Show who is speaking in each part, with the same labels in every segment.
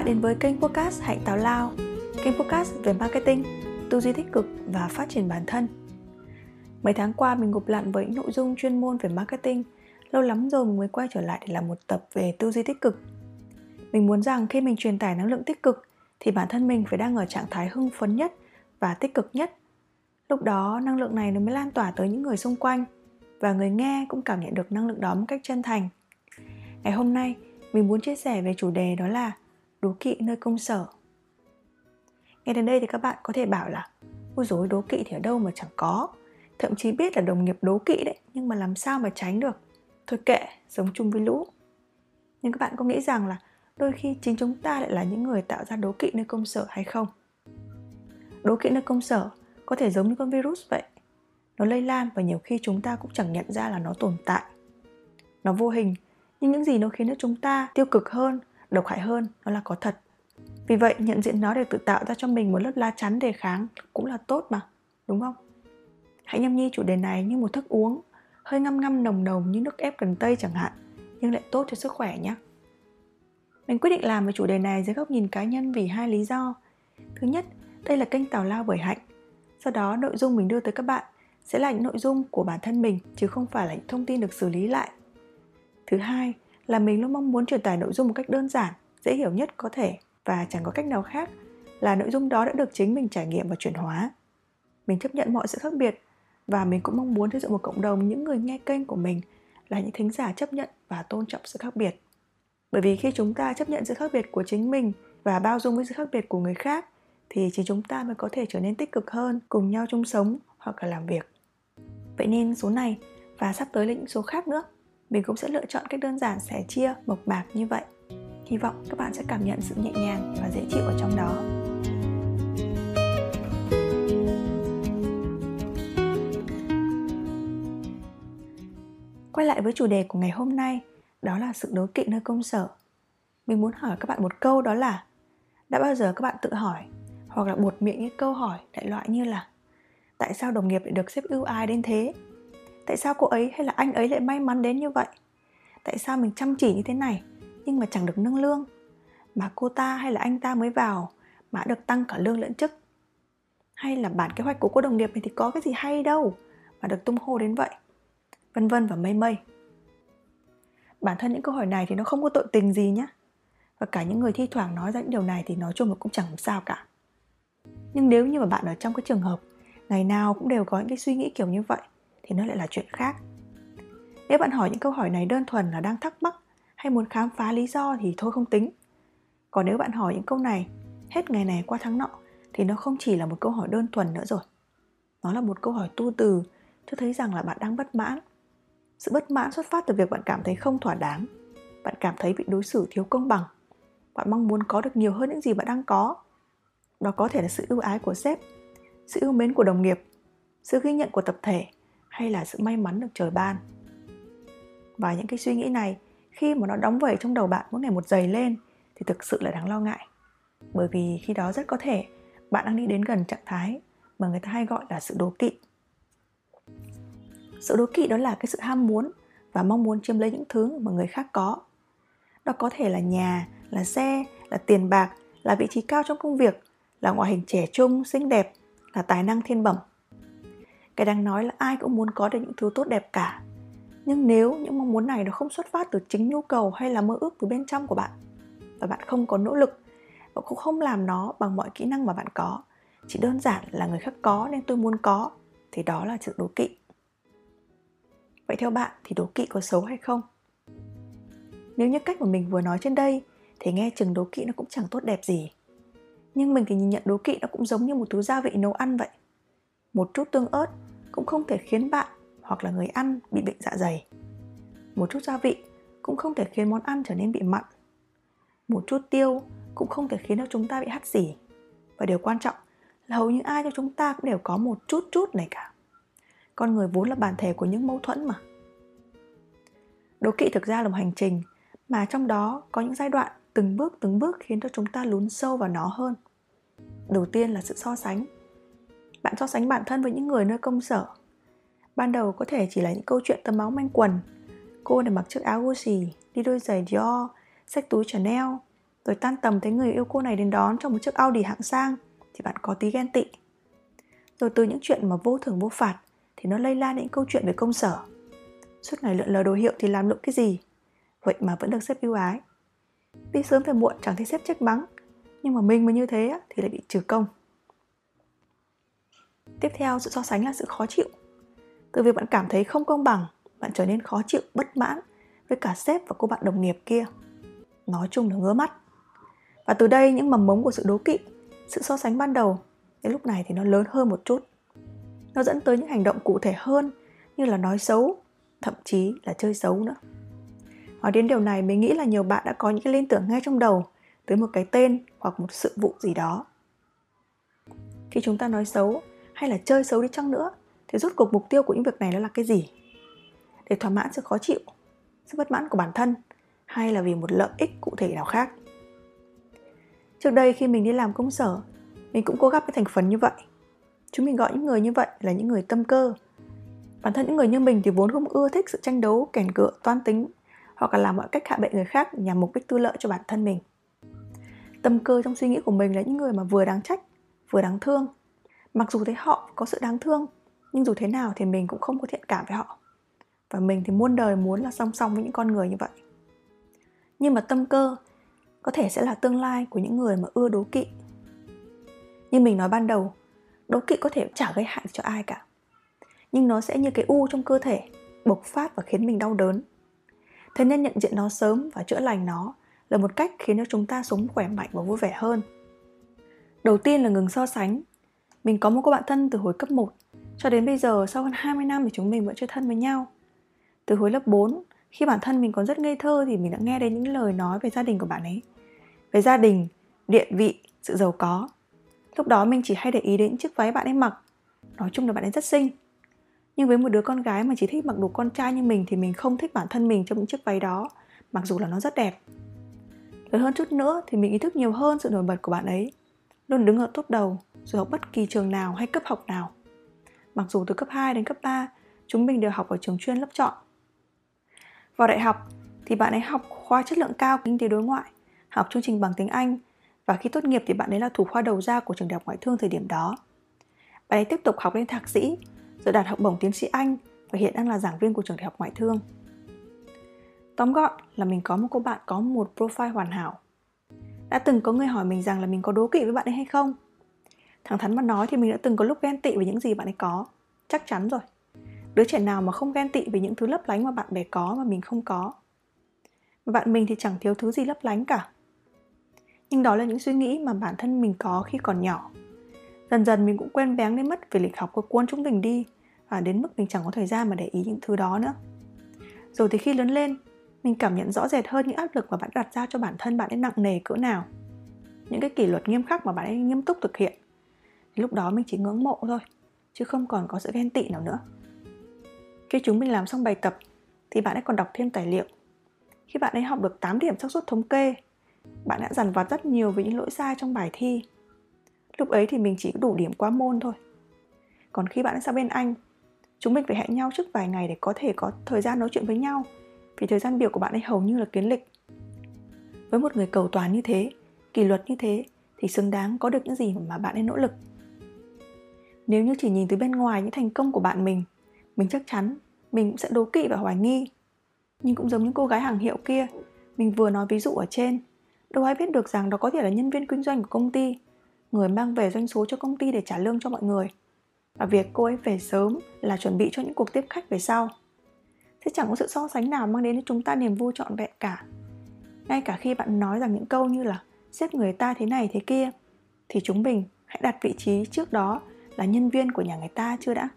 Speaker 1: bạn đến với kênh podcast Hạnh táo Lao, kênh podcast về marketing, tư duy tích cực và phát triển bản thân. Mấy tháng qua mình ngụp lặn với những nội dung chuyên môn về marketing, lâu lắm rồi mình mới quay trở lại để làm một tập về tư duy tích cực. Mình muốn rằng khi mình truyền tải năng lượng tích cực thì bản thân mình phải đang ở trạng thái hưng phấn nhất và tích cực nhất. Lúc đó năng lượng này nó mới lan tỏa tới những người xung quanh và người nghe cũng cảm nhận được năng lượng đó một cách chân thành. Ngày hôm nay, mình muốn chia sẻ về chủ đề đó là đố kỵ nơi công sở. Nghe đến đây thì các bạn có thể bảo là, ôi dối đố kỵ thì ở đâu mà chẳng có. Thậm chí biết là đồng nghiệp đố kỵ đấy, nhưng mà làm sao mà tránh được. Thôi kệ, sống chung với lũ. Nhưng các bạn có nghĩ rằng là đôi khi chính chúng ta lại là những người tạo ra đố kỵ nơi công sở hay không? Đố kỵ nơi công sở có thể giống như con virus vậy. Nó lây lan và nhiều khi chúng ta cũng chẳng nhận ra là nó tồn tại. Nó vô hình, nhưng những gì nó khiến cho chúng ta tiêu cực hơn độc hại hơn, nó là có thật. Vì vậy, nhận diện nó để tự tạo ra cho mình một lớp lá chắn đề kháng cũng là tốt mà, đúng không? Hãy nhâm nhi chủ đề này như một thức uống, hơi ngâm ngâm nồng nồng như nước ép cần tây chẳng hạn, nhưng lại tốt cho sức khỏe nhé. Mình quyết định làm về chủ đề này dưới góc nhìn cá nhân vì hai lý do. Thứ nhất, đây là kênh tào lao bởi hạnh. Sau đó, nội dung mình đưa tới các bạn sẽ là những nội dung của bản thân mình, chứ không phải là những thông tin được xử lý lại. Thứ hai là mình luôn mong muốn truyền tải nội dung một cách đơn giản, dễ hiểu nhất có thể và chẳng có cách nào khác là nội dung đó đã được chính mình trải nghiệm và chuyển hóa. Mình chấp nhận mọi sự khác biệt và mình cũng mong muốn xây dựng một cộng đồng những người nghe kênh của mình là những thính giả chấp nhận và tôn trọng sự khác biệt. Bởi vì khi chúng ta chấp nhận sự khác biệt của chính mình và bao dung với sự khác biệt của người khác, thì chỉ chúng ta mới có thể trở nên tích cực hơn, cùng nhau chung sống hoặc là làm việc. Vậy nên số này và sắp tới là những số khác nữa mình cũng sẽ lựa chọn cách đơn giản sẻ chia, mộc mạc như vậy. Hy vọng các bạn sẽ cảm nhận sự nhẹ nhàng và dễ chịu ở trong đó. Quay lại với chủ đề của ngày hôm nay, đó là sự đố kỵ nơi công sở. Mình muốn hỏi các bạn một câu đó là, đã bao giờ các bạn tự hỏi, hoặc là buột miệng những câu hỏi đại loại như là, tại sao đồng nghiệp lại được xếp ưu ái đến thế? Tại sao cô ấy hay là anh ấy lại may mắn đến như vậy? Tại sao mình chăm chỉ như thế này, nhưng mà chẳng được nâng lương? Mà cô ta hay là anh ta mới vào mà được tăng cả lương lẫn chức? Hay là bản kế hoạch của cô đồng nghiệp này thì có cái gì hay đâu mà được tung hô đến vậy? Vân vân và mây mây. Bản thân những câu hỏi này thì nó không có tội tình gì nhé và cả những người thi thoảng nói ra những điều này thì nói chung là cũng chẳng sao cả. Nhưng nếu như mà bạn ở trong cái trường hợp, ngày nào cũng đều có những cái suy nghĩ kiểu như vậy thì nó lại là chuyện khác. Nếu bạn hỏi những câu hỏi này đơn thuần là đang thắc mắc hay muốn khám phá lý do thì thôi không tính. Còn nếu bạn hỏi những câu này hết ngày này qua tháng nọ thì nó không chỉ là một câu hỏi đơn thuần nữa rồi. Nó là một câu hỏi tu từ, cho thấy rằng là bạn đang bất mãn. Sự bất mãn xuất phát từ việc bạn cảm thấy không thỏa đáng. Bạn cảm thấy bị đối xử thiếu công bằng. Bạn mong muốn có được nhiều hơn những gì bạn đang có. Đó có thể là sự ưu ái của sếp, sự yêu mến của đồng nghiệp, sự ghi nhận của tập thể hay là sự may mắn được trời ban? Và những cái suy nghĩ này, khi mà nó đóng vẩy trong đầu bạn mỗi ngày một dày lên, thì thực sự là đáng lo ngại. Bởi vì khi đó rất có thể bạn đang đi đến gần trạng thái mà người ta hay gọi là sự đố kỵ. Sự đố kỵ đó là cái sự ham muốn và mong muốn chiếm lấy những thứ mà người khác có. Đó có thể là nhà, là xe, là tiền bạc, là vị trí cao trong công việc, là ngoại hình trẻ trung, xinh đẹp, là tài năng thiên bẩm cái đang nói là ai cũng muốn có được những thứ tốt đẹp cả. Nhưng nếu những mong muốn này nó không xuất phát từ chính nhu cầu hay là mơ ước từ bên trong của bạn, và bạn không có nỗ lực, và cũng không làm nó bằng mọi kỹ năng mà bạn có, chỉ đơn giản là người khác có nên tôi muốn có, thì đó là sự đố kỵ. Vậy theo bạn thì đố kỵ có xấu hay không? Nếu như cách mà mình vừa nói trên đây thì nghe chừng đố kỵ nó cũng chẳng tốt đẹp gì. Nhưng mình thì nhìn nhận đố kỵ nó cũng giống như một thứ gia vị nấu ăn vậy. Một chút tương ớt cũng không thể khiến bạn hoặc là người ăn bị bệnh dạ dày. Một chút gia vị cũng không thể khiến món ăn trở nên bị mặn. Một chút tiêu cũng không thể khiến cho chúng ta bị hắt xỉ. Và điều quan trọng là hầu như ai cho chúng ta cũng đều có một chút chút này cả. Con người vốn là bản thể của những mâu thuẫn mà. Đố kỵ thực ra là một hành trình, mà trong đó có những giai đoạn từng bước từng bước khiến cho chúng ta lún sâu vào nó hơn. Đầu tiên là sự so sánh bạn so sánh bản thân với những người nơi công sở ban đầu có thể chỉ là những câu chuyện tấm máu manh quần cô này mặc chiếc áo Gucci đi đôi giày Dior xách túi Chanel rồi tan tầm thấy người yêu cô này đến đón trong một chiếc Audi hạng sang thì bạn có tí ghen tị. Rồi từ những chuyện mà vô thưởng vô phạt thì nó lây lan những câu chuyện về công sở. Suốt ngày lượn lờ đồ hiệu thì làm lụng cái gì? Vậy mà vẫn được xếp ưu ái. Đi sớm về muộn chẳng thấy xếp trách mắng, nhưng mà mình mà như thế thì lại bị trừ công. Tiếp theo, sự so sánh là sự khó chịu. Từ việc bạn cảm thấy không công bằng, bạn trở nên khó chịu, bất mãn với cả sếp và cô bạn đồng nghiệp kia. Nói chung là ngứa mắt. Và từ đây những mầm mống của sự đố kỵ, sự so sánh ban đầu, đến lúc này thì nó lớn hơn một chút. Nó dẫn tới những hành động cụ thể hơn như là nói xấu, thậm chí là chơi xấu nữa. Nói đến điều này mình nghĩ là nhiều bạn đã có những cái liên tưởng ngay trong đầu tới một cái tên hoặc một sự vụ gì đó. Khi chúng ta nói xấu hay là chơi xấu đi chăng nữa thì rốt cuộc mục tiêu của những việc này nó là cái gì? Để thỏa mãn sự khó chịu, sự bất mãn của bản thân hay là vì một lợi ích cụ thể nào khác? Trước đây khi mình đi làm công sở, mình cũng có gặp cái thành phần như vậy. Chúng mình gọi những người như vậy là những người tâm cơ. Bản thân những người như mình thì vốn không ưa thích sự tranh đấu, kèn cựa, toan tính hoặc là làm mọi cách hạ bệ người khác nhằm mục đích tư lợi cho bản thân mình. Tâm cơ trong suy nghĩ của mình là những người mà vừa đáng trách, vừa đáng thương. Mặc dù thấy họ có sự đáng thương, nhưng dù thế nào thì mình cũng không có thiện cảm với họ. Và mình thì muôn đời muốn là song song với những con người như vậy. Nhưng mà tâm cơ có thể sẽ là tương lai của những người mà ưa đố kỵ. Như mình nói ban đầu, đố kỵ có thể chả gây hại cho ai cả. Nhưng nó sẽ như cái u trong cơ thể, bộc phát và khiến mình đau đớn. Thế nên nhận diện nó sớm và chữa lành nó là một cách khiến cho chúng ta sống khỏe mạnh và vui vẻ hơn. Đầu tiên là ngừng so sánh. Mình có một cô bạn thân từ hồi cấp 1 cho đến bây giờ sau hơn 20 năm thì chúng mình vẫn chơi thân với nhau. Từ hồi lớp 4, khi bản thân mình còn rất ngây thơ thì mình đã nghe đến những lời nói về gia đình của bạn ấy. Về gia đình, địa vị, sự giàu có. Lúc đó mình chỉ hay để ý đến chiếc váy bạn ấy mặc. Nói chung là bạn ấy rất xinh. Nhưng với một đứa con gái mà chỉ thích mặc đồ con trai như mình thì mình không thích bản thân mình trong những chiếc váy đó, mặc dù là nó rất đẹp. Lớn hơn chút nữa thì mình ý thức nhiều hơn sự nổi bật của bạn ấy. Luôn đứng ở top đầu, dù học bất kỳ trường nào hay cấp học nào. Mặc dù từ cấp 2 đến cấp 3, chúng mình đều học ở trường chuyên lớp chọn. Vào đại học thì bạn ấy học khoa chất lượng cao kinh tế đối ngoại, học chương trình bằng tiếng Anh và khi tốt nghiệp thì bạn ấy là thủ khoa đầu ra của trường đại học ngoại thương thời điểm đó. Bạn ấy tiếp tục học lên thạc sĩ, rồi đạt học bổng tiến sĩ Anh và hiện đang là giảng viên của trường đại học ngoại thương. Tóm gọn là mình có một cô bạn có một profile hoàn hảo. Đã từng có người hỏi mình rằng là mình có đố kỵ với bạn ấy hay không? Thẳng thắn mà nói thì mình đã từng có lúc ghen tị với những gì bạn ấy có. Chắc chắn rồi. Đứa trẻ nào mà không ghen tị với những thứ lấp lánh mà bạn bè có mà mình không có. Bạn mình thì chẳng thiếu thứ gì lấp lánh cả. Nhưng đó là những suy nghĩ mà bản thân mình có khi còn nhỏ. Dần dần mình cũng quen bén đến mất về lịch học của cuốn chúng mình đi và đến mức mình chẳng có thời gian mà để ý những thứ đó nữa. Rồi thì khi lớn lên, mình cảm nhận rõ rệt hơn những áp lực mà bạn đặt ra cho bản thân bạn ấy nặng nề cỡ nào những cái kỷ luật nghiêm khắc mà bạn ấy nghiêm túc thực hiện lúc đó mình chỉ ngưỡng mộ thôi chứ không còn có sự ghen tị nào nữa khi chúng mình làm xong bài tập thì bạn ấy còn đọc thêm tài liệu khi bạn ấy học được 8 điểm xác suất thống kê bạn đã dằn vặt rất nhiều về những lỗi sai trong bài thi lúc ấy thì mình chỉ đủ điểm qua môn thôi còn khi bạn ấy sang bên anh chúng mình phải hẹn nhau trước vài ngày để có thể có thời gian nói chuyện với nhau vì thời gian biểu của bạn ấy hầu như là kiến lịch. Với một người cầu toàn như thế, kỷ luật như thế thì xứng đáng có được những gì mà bạn ấy nỗ lực. Nếu như chỉ nhìn từ bên ngoài những thành công của bạn mình, mình chắc chắn mình cũng sẽ đố kỵ và hoài nghi. Nhưng cũng giống những cô gái hàng hiệu kia, mình vừa nói ví dụ ở trên, đâu ai biết được rằng đó có thể là nhân viên kinh doanh của công ty, người mang về doanh số cho công ty để trả lương cho mọi người. Và việc cô ấy về sớm là chuẩn bị cho những cuộc tiếp khách về sau sẽ chẳng có sự so sánh nào mang đến cho chúng ta niềm vui trọn vẹn cả ngay cả khi bạn nói rằng những câu như là xếp người ta thế này thế kia thì chúng mình hãy đặt vị trí trước đó là nhân viên của nhà người ta chưa đã?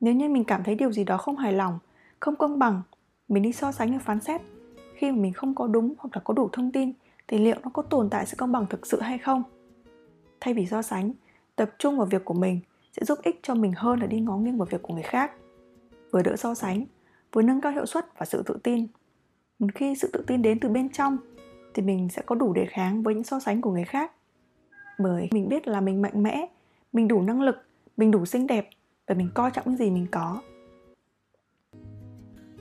Speaker 1: Nếu như mình cảm thấy điều gì đó không hài lòng, không công bằng, mình đi so sánh và phán xét. Khi mà mình không có đúng hoặc là có đủ thông tin, thì liệu nó có tồn tại sự công bằng thực sự hay không? Thay vì so sánh, tập trung vào việc của mình sẽ giúp ích cho mình hơn là đi ngó nghiêng vào việc của người khác. Vừa đỡ so sánh, vừa nâng cao hiệu suất và sự tự tin. Một khi sự tự tin đến từ bên trong, thì mình sẽ có đủ đề kháng với những so sánh của người khác. Bởi mình biết là mình mạnh mẽ mình đủ năng lực, mình đủ xinh đẹp và mình coi trọng những gì mình có.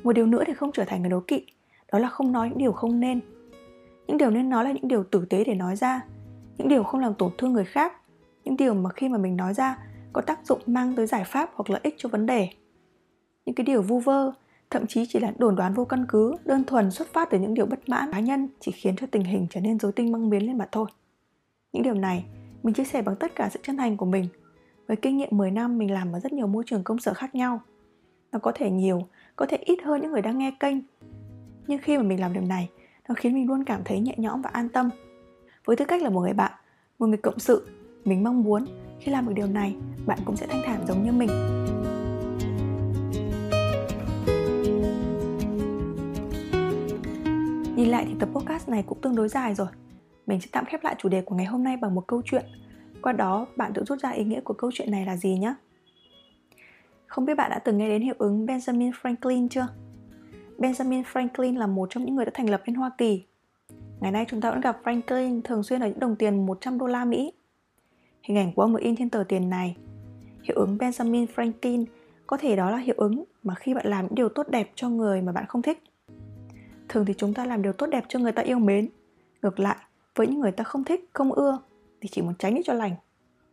Speaker 1: Một điều nữa thì không trở thành người đố kỵ, đó là không nói những điều không nên. Những điều nên nói là những điều tử tế để nói ra, những điều không làm tổn thương người khác, những điều mà khi mà mình nói ra có tác dụng mang tới giải pháp hoặc lợi ích cho vấn đề. Những cái điều vu vơ, thậm chí chỉ là đồn đoán vô căn cứ, đơn thuần xuất phát từ những điều bất mãn cá nhân chỉ khiến cho tình hình trở nên rối tinh băng biến lên mà thôi. Những điều này mình chia sẻ bằng tất cả sự chân thành của mình. Với kinh nghiệm 10 năm, mình làm ở rất nhiều môi trường công sở khác nhau. Nó có thể nhiều, có thể ít hơn những người đang nghe kênh. Nhưng khi mà mình làm điều này, nó khiến mình luôn cảm thấy nhẹ nhõm và an tâm. Với tư cách là một người bạn, một người cộng sự, mình mong muốn khi làm được điều này, bạn cũng sẽ thanh thản giống như mình. Nhìn lại thì tập podcast này cũng tương đối dài rồi. Mình sẽ tạm khép lại chủ đề của ngày hôm nay bằng một câu chuyện. Qua đó, bạn tự rút ra ý nghĩa của câu chuyện này là gì nhé. Không biết bạn đã từng nghe đến hiệu ứng Benjamin Franklin chưa? Benjamin Franklin là một trong những người đã thành lập nên Hoa Kỳ. Ngày nay chúng ta vẫn gặp Franklin thường xuyên ở những đồng tiền 100 đô la Mỹ. Hình ảnh của ông được in trên tờ tiền này. Hiệu ứng Benjamin Franklin có thể đó là hiệu ứng mà khi bạn làm những điều tốt đẹp cho người mà bạn không thích. Thường thì chúng ta làm điều tốt đẹp cho người ta yêu mến. Ngược lại với những người ta không thích, không ưa thì chỉ muốn tránh đi cho lành.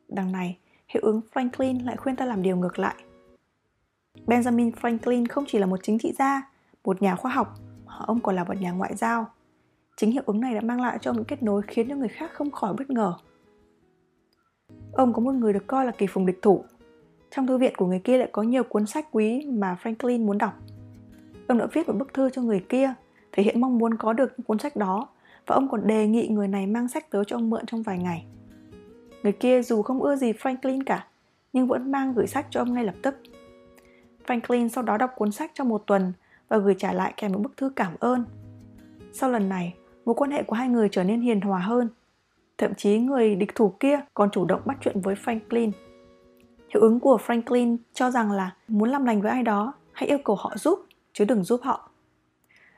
Speaker 1: Đằng này, hiệu ứng franklin lại khuyên ta làm điều ngược lại. Benjamin franklin không chỉ là một chính trị gia, một nhà khoa học, mà ông còn là một nhà ngoại giao. Chính hiệu ứng này đã mang lại cho ông những kết nối khiến cho người khác không khỏi bất ngờ. Ông có một người được coi là kỳ phùng địch thủ. Trong thư viện của người kia lại có nhiều cuốn sách quý mà franklin muốn đọc. Ông đã viết một bức thư cho người kia, thể hiện mong muốn có được những cuốn sách đó và ông còn đề nghị người này mang sách tới cho ông mượn trong vài ngày. Người kia dù không ưa gì Franklin cả, nhưng vẫn mang gửi sách cho ông ngay lập tức. Franklin sau đó đọc cuốn sách trong một tuần và gửi trả lại kèm một bức thư cảm ơn. Sau lần này, mối quan hệ của hai người trở nên hiền hòa hơn. Thậm chí người địch thủ kia còn chủ động bắt chuyện với Franklin. Hiệu ứng của Franklin cho rằng là muốn làm lành với ai đó, hãy yêu cầu họ giúp, chứ đừng giúp họ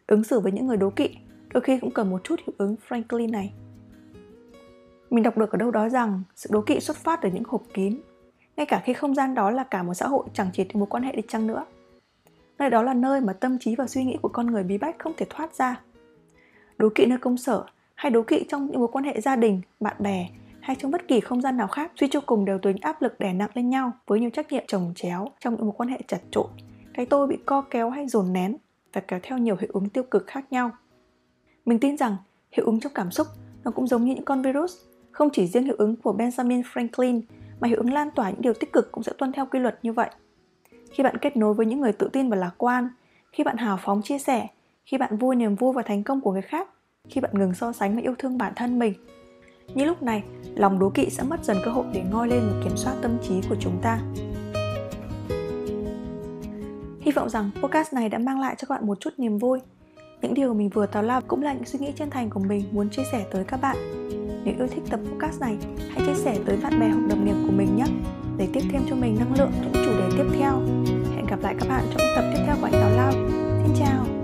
Speaker 1: ứng xử với những người đố kỵ đôi khi cũng cần một chút hiệu ứng Franklin này. Mình đọc được ở đâu đó rằng sự đố kỵ xuất phát từ những hộp kín, ngay cả khi không gian đó là cả một xã hội chẳng chỉ từ một quan hệ đi chăng nữa. Nơi đó là nơi mà tâm trí và suy nghĩ của con người bí bách không thể thoát ra. Đố kỵ nơi công sở hay đố kỵ trong những mối quan hệ gia đình, bạn bè hay trong bất kỳ không gian nào khác suy cho cùng đều từ những áp lực đè nặng lên nhau với nhiều trách nhiệm chồng chéo trong những mối quan hệ chặt trội cái tôi bị co kéo hay dồn nén và kéo theo nhiều hiệu ứng tiêu cực khác nhau. Mình tin rằng hiệu ứng trong cảm xúc nó cũng giống như những con virus, không chỉ riêng hiệu ứng của Benjamin Franklin mà hiệu ứng lan tỏa những điều tích cực cũng sẽ tuân theo quy luật như vậy. Khi bạn kết nối với những người tự tin và lạc quan, khi bạn hào phóng chia sẻ, khi bạn vui niềm vui và thành công của người khác, khi bạn ngừng so sánh và yêu thương bản thân mình. Như lúc này, lòng đố kỵ sẽ mất dần cơ hội để ngoi lên và kiểm soát tâm trí của chúng ta. Hy vọng rằng podcast này đã mang lại cho các bạn một chút niềm vui. Những điều mình vừa tào lao cũng là những suy nghĩ chân thành của mình muốn chia sẻ tới các bạn. Nếu yêu thích tập podcast này, hãy chia sẻ tới bạn bè hoặc đồng nghiệp của mình nhé để tiếp thêm cho mình năng lượng cho những chủ đề tiếp theo. Hẹn gặp lại các bạn trong tập tiếp theo của anh Tào Lao. Xin chào!